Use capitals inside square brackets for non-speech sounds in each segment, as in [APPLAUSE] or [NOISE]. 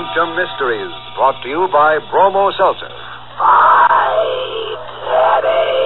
Sanctum Mysteries, brought to you by Bromo Seltzer. Five, headache,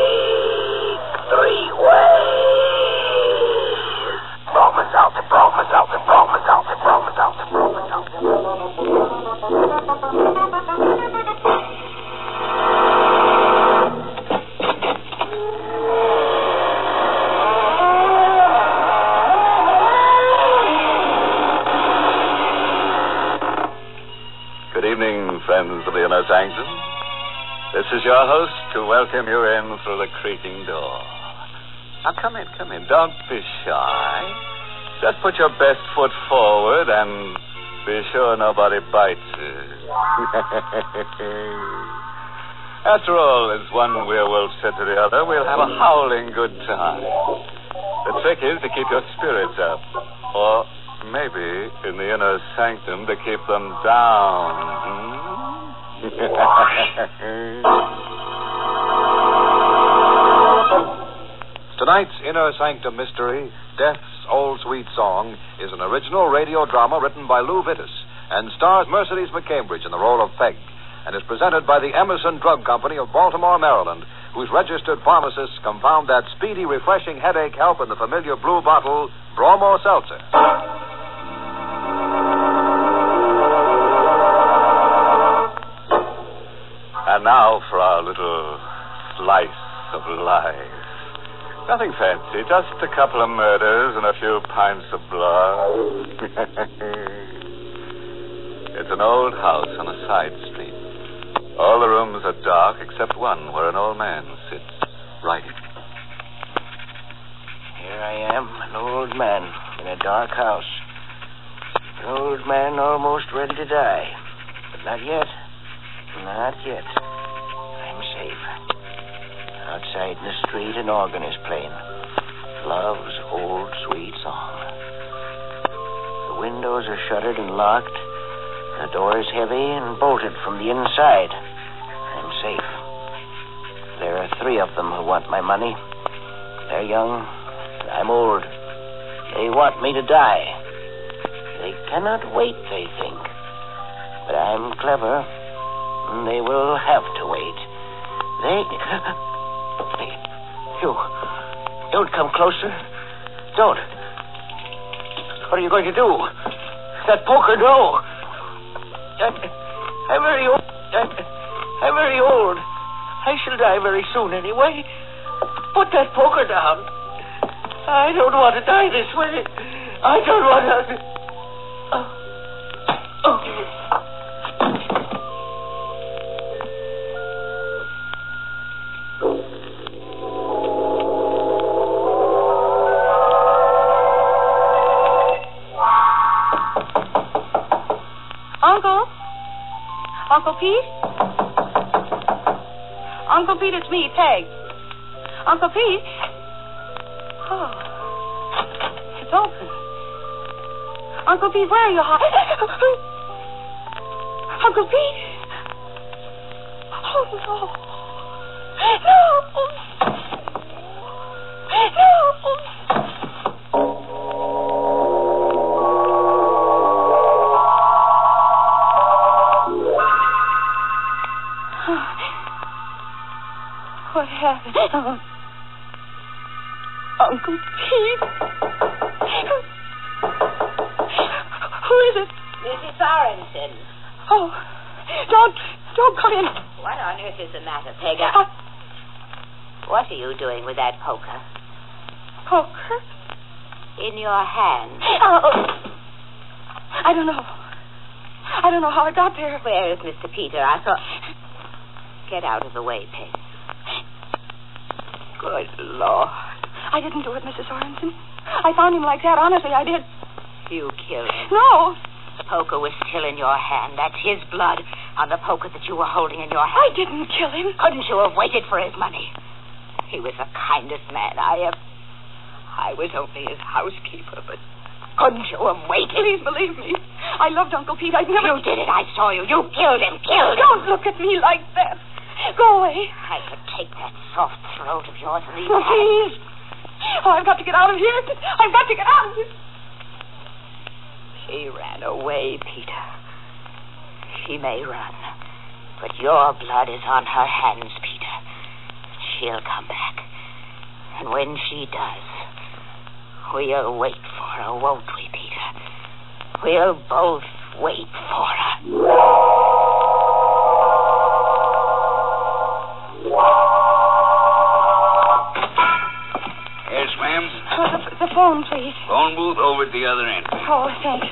your host to welcome you in through the creaking door. Now, come in, come in. Don't be shy. Just put your best foot forward and be sure nobody bites you. [LAUGHS] After all, as one werewolf said to the other, we'll have a howling good time. The trick is to keep your spirits up. Or maybe in the inner sanctum to keep them down. hmm? [LAUGHS] Tonight's Inner Sanctum Mystery, Death's Old Sweet Song, is an original radio drama written by Lou Vittis and stars Mercedes McCambridge in the role of Peg and is presented by the Emerson Drug Company of Baltimore, Maryland, whose registered pharmacists compound that speedy, refreshing headache help in the familiar blue bottle, Bromo Seltzer. Now for our little slice of life. Nothing fancy, just a couple of murders and a few pints of blood. [LAUGHS] it's an old house on a side street. All the rooms are dark except one where an old man sits writing. Here I am, an old man in a dark house. An old man almost ready to die. But not yet. Not yet. Outside in the street, an organ is playing. Love's old sweet song. The windows are shuttered and locked. The door is heavy and bolted from the inside. I'm safe. There are three of them who want my money. They're young. I'm old. They want me to die. They cannot wait, they think. But I'm clever. And they will have to wait. You. Don't come closer. Don't. What are you going to do? That poker, no. I'm, very old. I'm very old. I shall die very soon anyway. Put that poker down. I don't want to die this way. I don't want to. Uncle Pete? Uncle Pete, it's me, Peg. Uncle Pete? Oh. It's open. Uncle Pete, where are you? [LAUGHS] Uncle Pete? Oh, no. No. No. [GASPS] Uncle Pete? [GASPS] Who is it? Mrs. Sorensen. Oh, don't, don't come in. What on earth is the matter, Peggy? Uh, What are you doing with that poker? poker? In your hand. Oh, I don't know. I don't know how it got there. Where is Mr. Peter? I thought. Get out of the way, Peg. Good Lord. I didn't do it, Mrs. Sorensen. I found him like that. Honestly, I did. You killed him. No, The poker was still in your hand. That's his blood on the poker that you were holding in your hand. I didn't kill him. Couldn't you have waited for his money? He was the kindest man I ever. I was only his housekeeper, but couldn't you have waited? Please believe me. I loved Uncle Pete. I'd never. You did it. I saw you. You killed him. Killed him. Don't look at me like that. Go away. I could take that soft throat of yours and leave Oh, please. Oh, I've got to get out of here. I've got to get out of here. She ran away, Peter. She may run, but your blood is on her hands, Peter. She'll come back. And when she does, we'll wait for her, won't we, Peter? We'll both wait for her. Yes, ma'am. Oh, the, the phone, please. Phone booth over at the other end. Oh, thanks.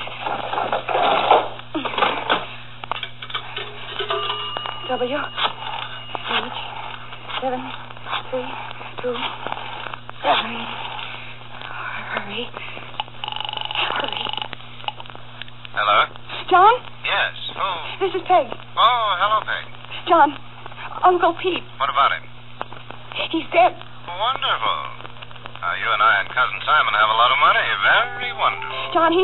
W H seven three two seven. Hurry. Hurry. Hello? John, Yes. Who? this is Peg. Oh, hello, Peg. John, Uncle Pete. What about him? He's dead. Wonderful. Now, you and I and Cousin Simon have a lot of money. Very wonderful. John, he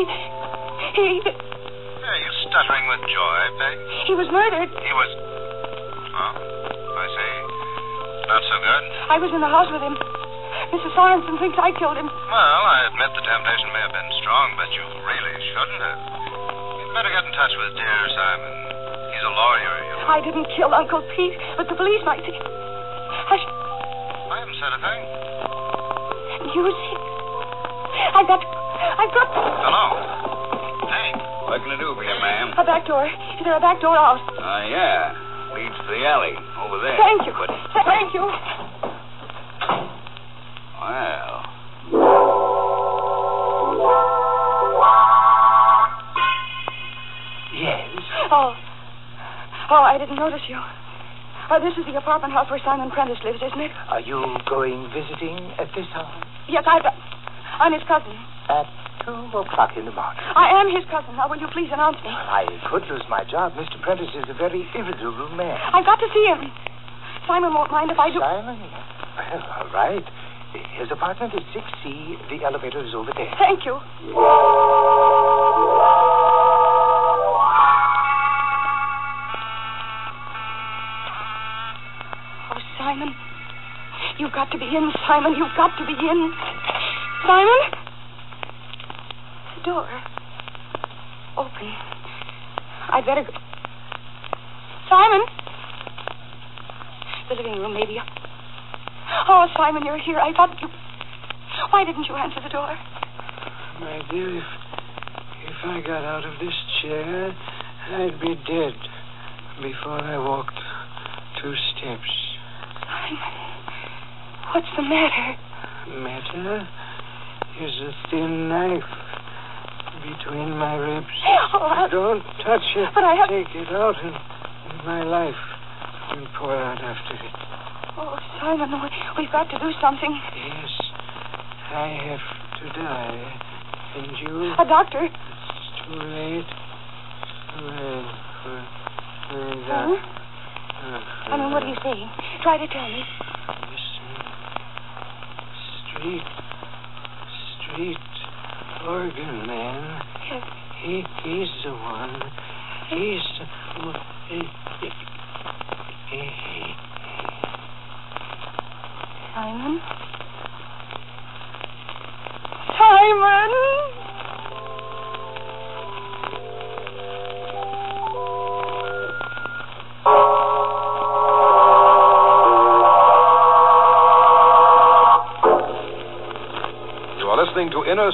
he Are you stuttering with joy, Peg? he was murdered. He was. Oh, I see. Not so good. I was in the house with him. Mrs. Sorensen thinks I killed him. Well, I admit the temptation may have been strong, but you really shouldn't have. You'd better get in touch with dear Simon. He's a lawyer, you know. I didn't kill Uncle Pete, but the police might think. Hush. I haven't said a thing. You see. I've got. I've got Hello. Hey, what can I do for you, ma'am? a back door. Is there a back door out? Uh, yeah. Leads to the alley over there. Thank you. But, Thank you. Oh, I didn't notice you. Uh, this is the apartment house where Simon Prentice lives, isn't it? Are you going visiting at this hour? Yes, I've. I'm his cousin. At two o'clock in the morning. I am his cousin. Now, will you please announce me? I could lose my job. Mr. Prentice is a very irritable man. I've got to see him. Simon won't mind if I do. Simon? Well, all right. His apartment is 6C. The elevator is over there. Thank you. Simon. You've got to be in. Simon? The door. Open. I'd better go. Simon? The living room, maybe. Oh, Simon, you're here. I thought you. Why didn't you answer the door? My dear, if, if I got out of this chair, I'd be dead before I walked two steps. What's the matter? Matter is a thin knife between my ribs. Oh, Don't touch it. But I have- Take it out and, in my life and pour out after it. Oh, Simon, we, we've got to do something. Yes, I have to die. And you? A doctor. It's too late. Well, well, well, Huh? uh, I mean, what do you say? Try to tell me. Street. Street organ man. He, he's the one. He's the one. Simon? Simon!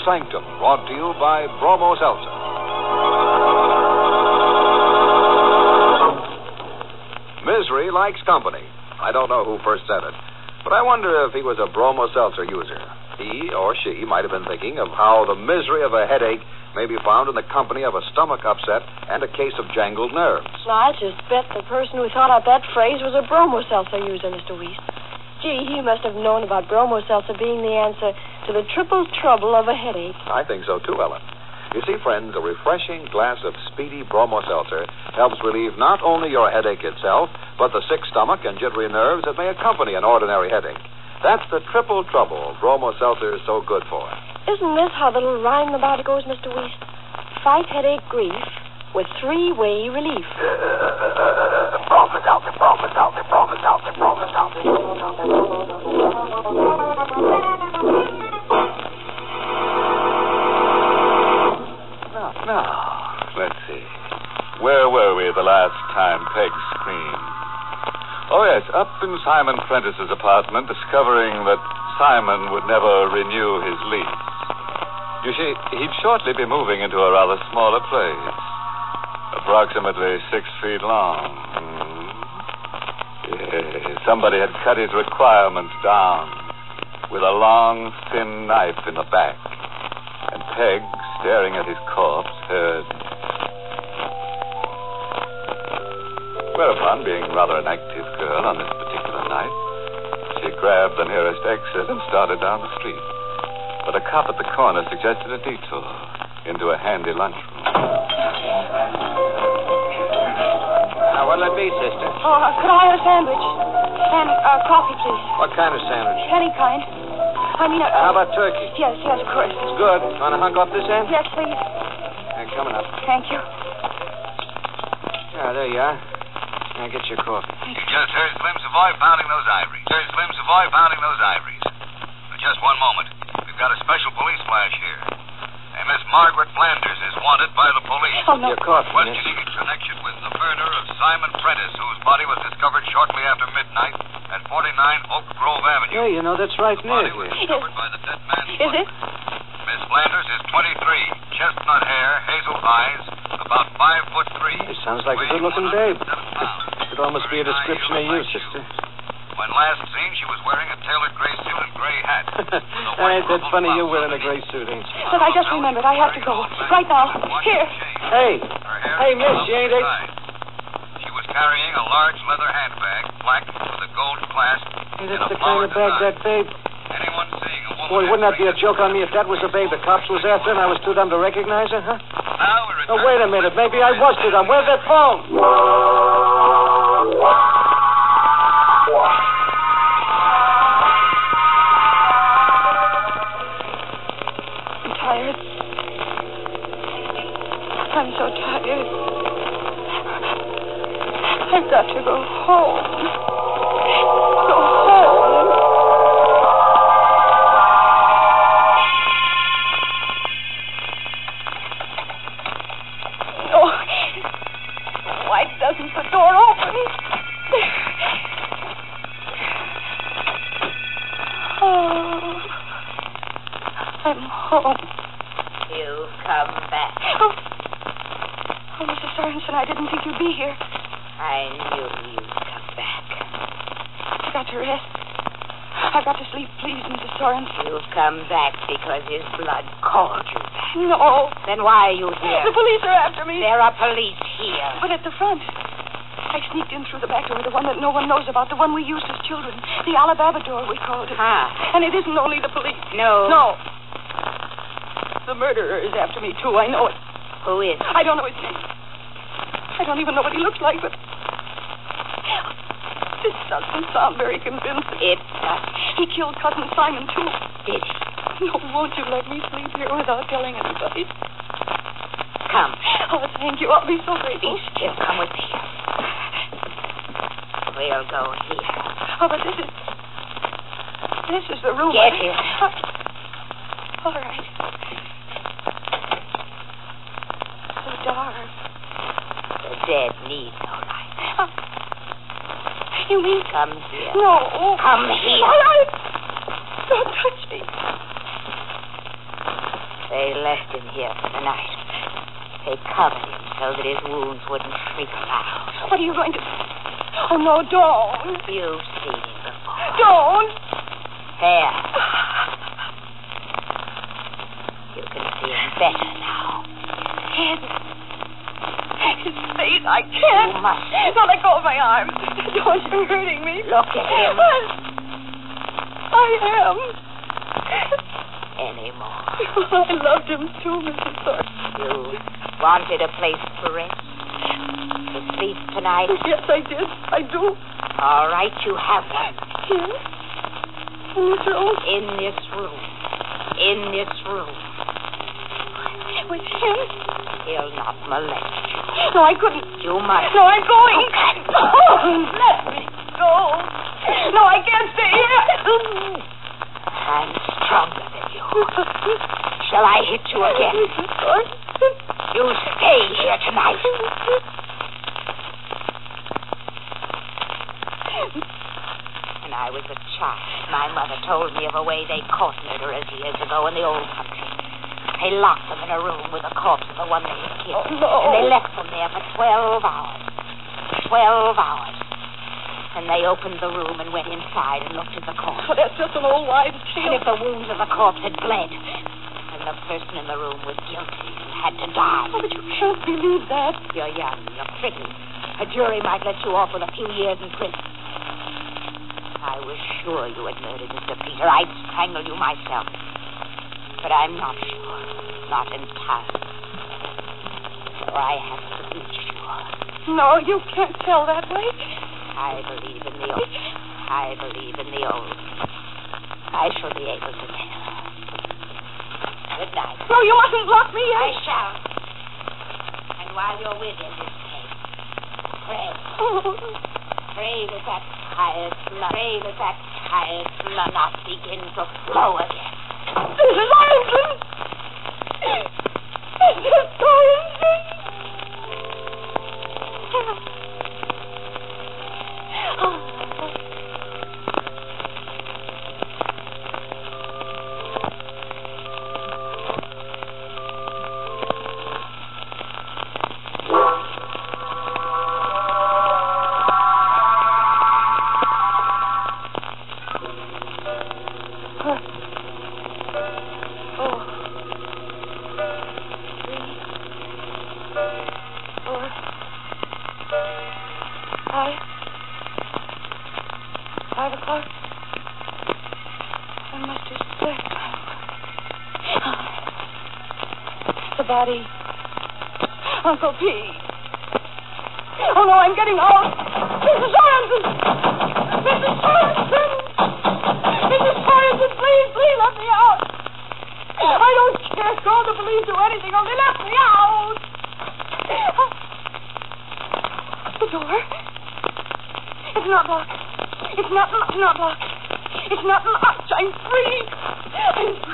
Sanctum, brought to you by Bromo Seltzer. Misery likes company. I don't know who first said it, but I wonder if he was a Bromo Seltzer user. He or she might have been thinking of how the misery of a headache may be found in the company of a stomach upset and a case of jangled nerves. I just bet the person who thought up that phrase was a bromo seltzer user, Mr. Weiss. Gee, he must have known about bromo seltzer being the answer to the triple trouble of a headache. I think so too, Ellen. You see, friends, a refreshing glass of speedy bromo seltzer helps relieve not only your headache itself, but the sick stomach and jittery nerves that may accompany an ordinary headache. That's the triple trouble bromo seltzer is so good for. Isn't this how the little rhyme about it goes, Mr. Weiss? Fight headache grief with three-way relief. [LAUGHS] Now, now, let's see. Where were we the last time Peg screamed? Oh, yes, up in Simon Prentice's apartment, discovering that Simon would never renew his lease. You see, he'd shortly be moving into a rather smaller place, approximately six feet long. Hmm. Yes, somebody had cut his requirements down with a long, thin knife in the back. And Peg, staring at his corpse, heard. Whereupon, being rather an active girl on this particular night, she grabbed the nearest exit and started down the street. But a cop at the corner suggested a detour into a handy lunchroom. Now, what'll it be, sister? Oh, uh, could I have a sandwich? And uh, coffee, please. What kind of sandwich? Any kind. I mean, uh, How about turkey? Yes, yes, of course. It's good. Want to hunk off this end? Yes, please. Hey, coming up. Thank you. Yeah, there you are. Now get your coffee. You just heard Slim Savoy pounding those ivories. Heard Slim Savoy pounding those ivories. But just one moment. We've got a special police flash here. Miss Margaret Flanders is wanted by the police. Oh, no. Coffee, miss. Questioning in connection with the murder of Simon Prentice, whose body was discovered shortly after midnight at 49 Oak Grove Avenue. Yeah, you know, that's right The near body was discovered by the dead man's Is it? Miss Flanders is 23, chestnut hair, hazel eyes, about five foot three. Hey, sounds like a good-looking babe. Could almost be a description of you, sister. When last seen, she was wearing a tailored gray suit and gray hat. [LAUGHS] with a white Ain't that funny? You're wearing a gray suit, ain't you? But I just remembered. I have to go. Right now. Here. Hey, Hey, miss, up you ain't to a- She was carrying a large leather handbag, black, with a gold clasp. hey, and that's a the kind of flowered bag that babe. Anyone seeing a woman Boy, wouldn't that be a joke on me if that was the babe the cops was after and I was too dumb to recognize her, huh? Now we Oh, return wait a minute. Maybe I Savoy's was too dumb. Where's that phone? Got to go home. I knew you'd come back. I got to rest. I got to sleep, please, Mrs. Sorensen. You've come back because his blood called you back. No. Then why are you here? The police are after me. There are police here. But at the front. I sneaked in through the back door, the one that no one knows about, the one we used as children. The Alabama door, we called it. Huh. And it isn't only the police. No. No. The murderer is after me, too. I know it. Who is? I don't know his name. I don't even know what he looks like, but. This doesn't sound very convincing. It does. He killed Cousin Simon, too. Did he? No, won't you let me sleep here without telling anybody? Come. Oh, thank you. I'll be so Be grateful. still. Come with me. We'll go here. Oh, but this is. This is the room. Get here. All right. So dark. The dead need no light. Mean. Come here. No. Come here. All right. Don't touch me. They left him here for the night. They covered him so that his wounds wouldn't freak around. What are you going to. Oh, no, don't. You've seen him before. Don't. There. [SIGHS] You can see him better now. Head. His face, I can't. You must. No, let go of my arms. [LAUGHS] You're hurting me. Look at him. I am. Anymore. [LAUGHS] I loved him too, Mrs. Thorpe. You wanted a place to rest? To sleep tonight? Yes, I did. I do. All right, you have one. In this room? In this room. In this room. With him? He'll not molest you. No, I couldn't. You must. No, I'm going. Oh, can't. Oh, let me go. No, I can't stay here. I'm stronger than you. Shall I hit you again? You stay here tonight. When I was a child, my mother told me of a way they caught murderers years ago in the old country. They locked them in a room with the corpse of the one they had killed. Oh, no. And they left them there for 12 hours. 12 hours. And they opened the room and went inside and looked at the corpse. Oh, that's just an old wives' tale. And if the wounds of the corpse had bled, then the person in the room was guilty and had to die. Oh, but you can't believe that. You're young, you're pretty. A jury might let you off with a few years in prison. I was sure you had murdered Mr. Peter. I'd strangle you myself. But I'm not sure. Not entirely. So I have to be sure. No, you can't tell that way. I believe in the old. I believe in the old. I shall be able to tell. Good night. No, you mustn't lock me I shall. And while you're within this case, pray. Pray that that tired blood, pray that that tired blood not begin to flow again. Mrs. Sorensen! Mrs. Sorensen! Oh.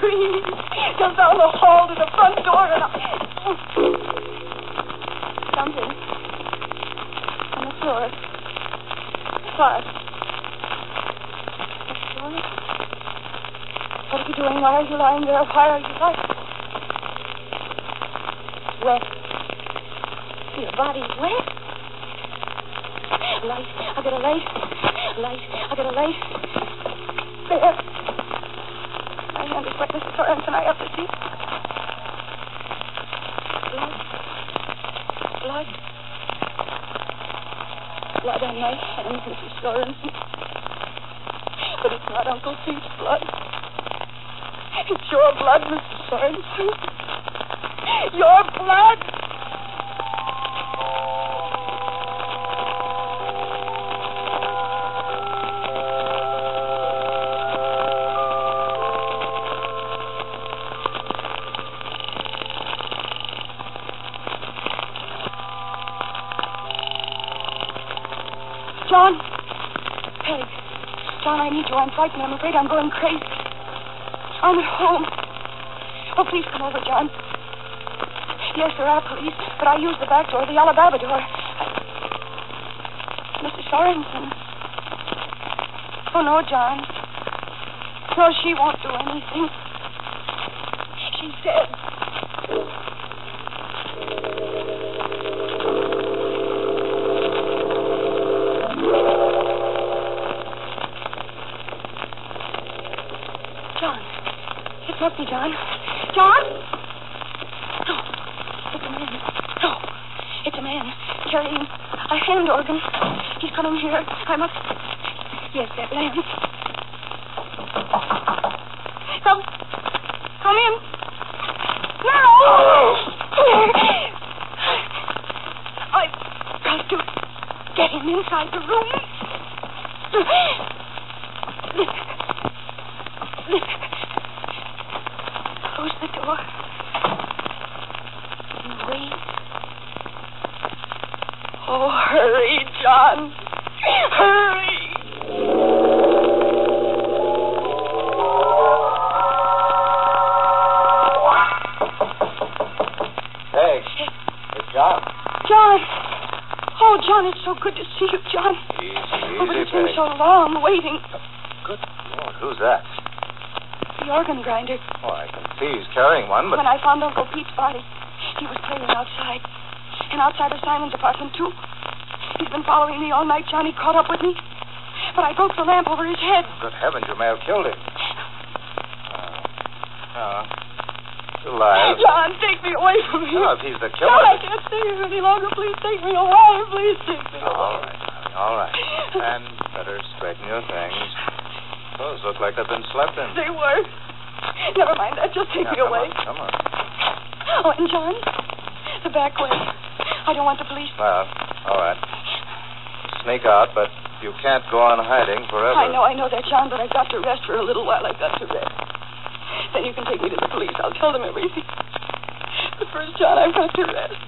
I'm down the hall to the front door and I... Something. On the floor. Doing? What are you doing? Why are you lying there? Why are you lying? Wet. Your body's wet. Light. I got a light. Light. I got a light. There. My hand is wet, Mr. Torrance, and I to see. Blood. Blood. Blood on my hands, Mrs. Sorensen. But it's not Uncle Pete's blood. It's your blood, Mr. Sorensen. Your blood. I need you. I'm frightened. I'm afraid I'm going crazy. I'm at home. Oh, please come over, John. Yes, there are police, but I use the back door, the Alabama door. Mr. Sorensen. Oh, no, John. No, she won't do anything. She's dead. John. It's not me, John. John? No. It's a man. No. It's a man carrying a hand organ. He's coming here. I must. Yes, that lamp. Come. Come in. No! I've got to get him inside the room. Close the door. And wait. Oh, hurry, John. Hurry. Hey, it's John. John. Oh, John, it's so good to see you, John. Easy, Oh, but easy, it's been so long waiting. Good Lord, who's that? The organ grinder. Oh, I can see he's carrying one, but When I found Uncle Pete's body, he was playing outside. And outside of Simon's apartment, too. He's been following me all night, John. He caught up with me. But I broke the lamp over his head. good heavens, you may have killed him. Oh, no. Still alive. John, take me away from here. No, if he's the killer. John, I can't stay here any longer. Please take me away. Please take me Oh, all away. right, darling, all right. And better straighten your things. Those look like they've been slept in. They were. Never mind that. Just take me come away. on, come on. Oh, and John, the back way. I don't want the police. Well, all right. Sneak out, but you can't go on hiding forever. I know, I know that, John, but I've got to rest for a little while. I've got to rest. Then you can take me to the police. I'll tell them everything. But first, John, I've got to rest.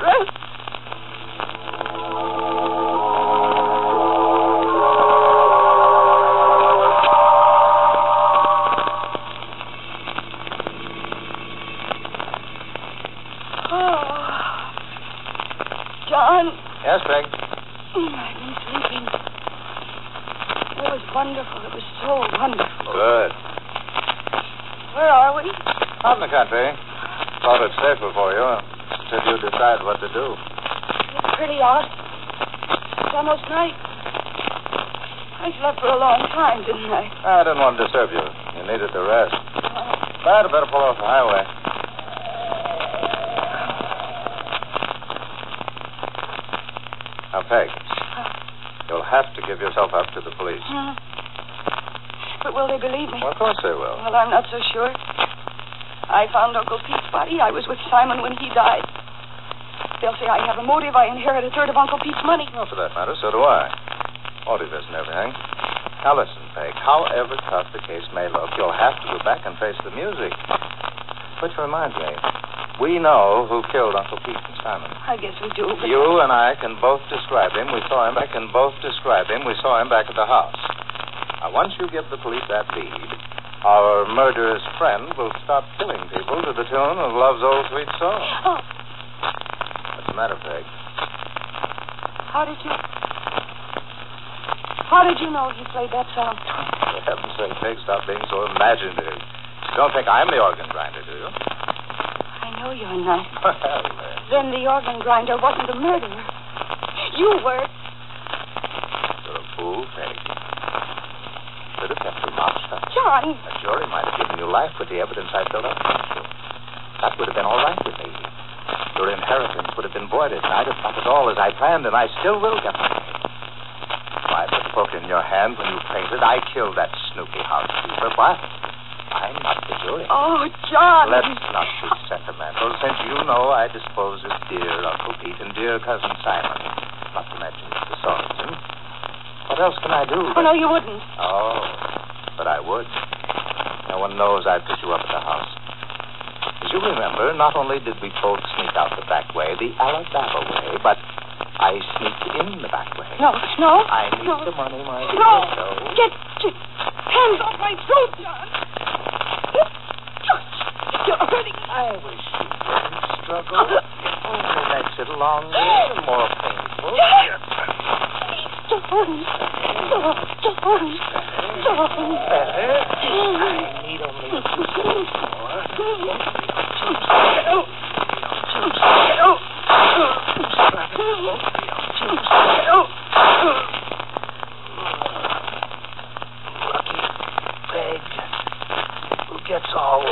Rest. Oh. John, Yes, Peg. Mm, I've been sleeping. It was wonderful. It was so wonderful. Good. Where are we? Out in the country. Thought it's safer for you until you decide what to do. It's pretty hot. It's almost night. I slept for a long time, didn't I? Didn't want to disturb you. You needed to rest. I better pull off the highway. Now, Peg, you'll have to give yourself up to the police. hmm. But will they believe me? Well, of course they will. Well, I'm not so sure. I found Uncle Pete's body. I was with Simon when he died. They'll say I have a motive. I inherit a third of Uncle Pete's money. Well, for that matter, so do I. Motive isn't everything. Listen, Peg. However tough the case may look, you'll have to go back and face the music. Which reminds me, we know who killed Uncle Pete and Simon. I guess we do. But... You and I can both describe him. We saw him. I can both describe him. We saw him back at the house. Now, once you give the police that lead, our murderous friend will stop killing people to the tune of Love's Old Sweet Song. Oh, What's the matter, Peg? how did you... How did you know he played that song? For heaven's sake, Peg, stop being so imaginative. You don't think I'm the organ grinder, do you? I know you're not. [LAUGHS] Well, then. Then the organ grinder wasn't the murderer. You were. You're a fool, Peg. Should have kept your mouth shut. John. A jury might have given you life with the evidence I built up against you. That would have been all right with me. Your inheritance would have been voided, and I'd have got it all as I planned, and I still will get my. I put the book in your hand when you fainted. I killed that snoopy housekeeper, but I'm not the jury. Oh, John. Let's not be sentimental, since you know I dispose of dear Uncle Pete and dear Cousin Simon, not to mention Mr. Sorensen. What else can I do? Oh, no, you wouldn't. Oh, but I would. No one knows I put you up at the house. As you remember, not only did we both sneak out the back way, the Alabama way, but I sneaked in the back way. No, no. I need no. the money, my dear. No. So Get, get hands off my throat, John. You're hurting me. I wish you wouldn't struggle. It only makes it longer and more painful. John. John. John. John. Better. I need only a few more. Lucky Peg who gets all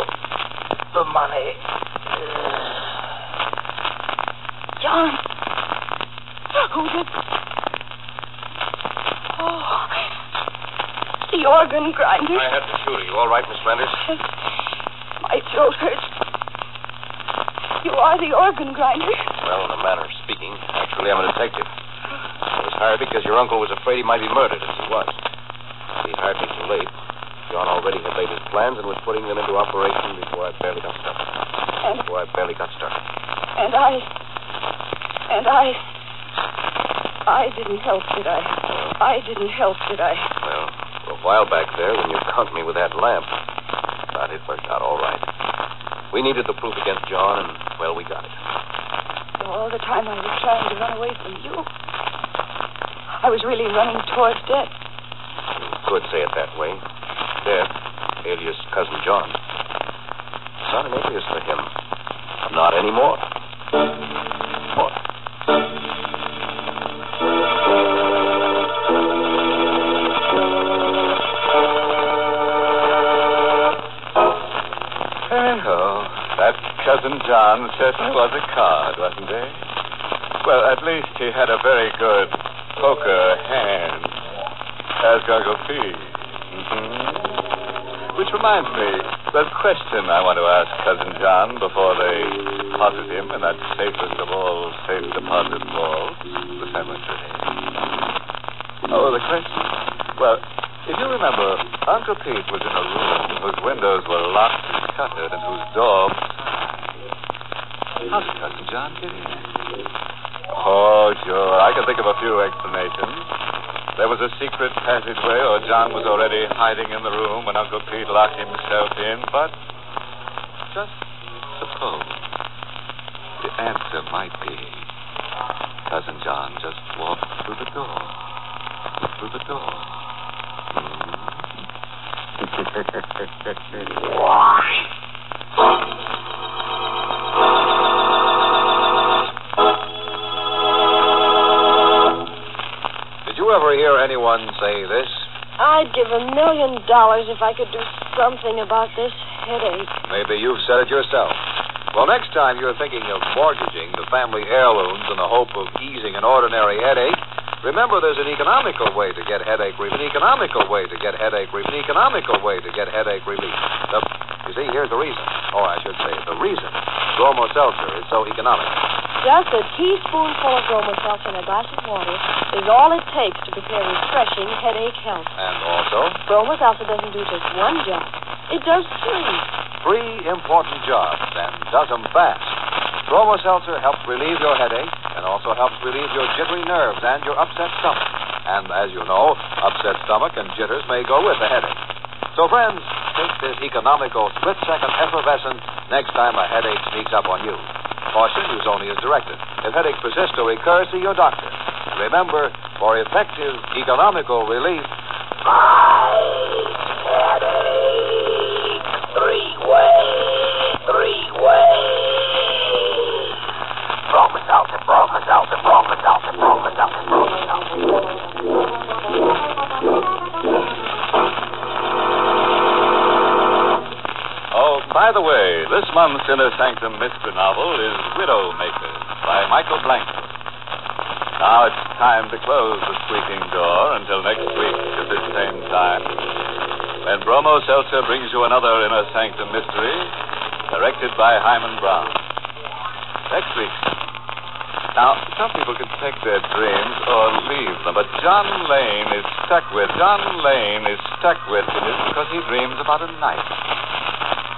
the money. John. Who did? Oh, the organ grinder. I had to shoot her. You all right, Miss Flanders? My throat hurts. You are Well, in a manner of speaking, actually, I'm a detective. I was hired because your uncle was afraid he might be murdered, as he was. He hired me too late. John already had laid his plans and was putting them into operation before I barely got started. And Before I barely got started. and I and I I didn't help, did I? I didn't help, did I? Well, a while back there, when you caught me with that lamp, but it worked out all right. We needed the proof against John, and, well, we got it. So All the time I was trying to run away from you. I was really running towards death. You could say it that way. Death, alias Cousin John. It's not an alias for him. Not anymore. John certainly was a card, wasn't he? Well, at least he had a very good poker hand. As Uncle Pete. Mm-hmm. Which reminds me, a question I want to ask Cousin John before they deposit him in that safest of all safe deposit vaults, the cemetery. Oh, the question? Well, if you remember, Uncle Pete was in a room whose windows were locked and shuttered and whose door was tied. How did Cousin John in? Oh, sure. I can think of a few explanations. There was a secret passageway, or John was already hiding in the room when Uncle Pete locked himself in, but just suppose the answer might be Cousin John just walked through the door. Through the door. Hmm. [LAUGHS] [LAUGHS] Did say this? I'd give a million dollars if I could do something about this headache. Maybe you've said it yourself. Well, next time you're thinking of mortgaging the family heirlooms in the hope of easing an ordinary headache, remember there's an economical way to get headache relief, an economical way to get headache relief, an economical way to get headache relief. The, you see, here's the reason. Or I should say, the reason Bromo Seltzer is so economical. Just a teaspoonful of bromo seltzer in a glass of water is all it takes to prepare refreshing headache help. And also, Bromo seltzer doesn't do just one job. It does three. three important jobs and does them fast. Bromo Seltzer helps relieve your headache and also helps relieve your jittery nerves and your upset stomach. And as you know, upset stomach and jitters may go with a headache. So, friends, take this economical split second effervescent next time a headache sneaks up on you. Caution, use only as directed. If headache persists or recurs, see your doctor. Remember, for effective economical relief, month's Inner Sanctum Mystery novel is Widowmakers by Michael Blankfort. Now it's time to close the squeaking door until next week at this same time. When Bromo Seltzer brings you another Inner Sanctum Mystery, directed by Himan Brown. Next week. Now, some people can take their dreams or leave them, but John Lane is stuck with. John Lane is stuck with it because he dreams about a knife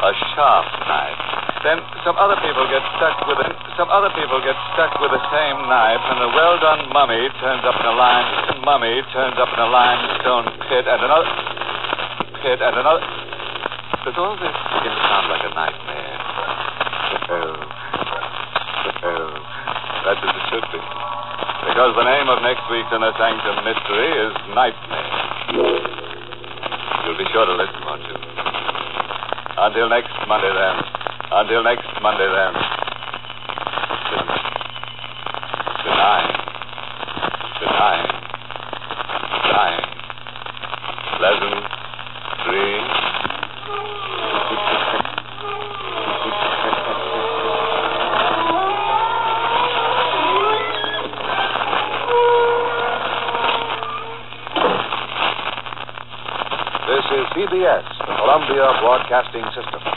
a sharp knife. Then some other people get stuck with it. Some other people get stuck with the same knife, and a well-done mummy turns up in a limestone mummy turns up in a limestone pit, and another pit, and another. Does all this begin to sound like a nightmare? Oh, oh, that's as it should be, because the name of next week's Inner Sanctum Mystery is Nightmare. You'll be sure to listen, won't you? Until next Monday, then. Until next Monday, then. Good, good night. Good night. Good night. Pleasant dreams. this is CBS, the Columbia Broadcasting System.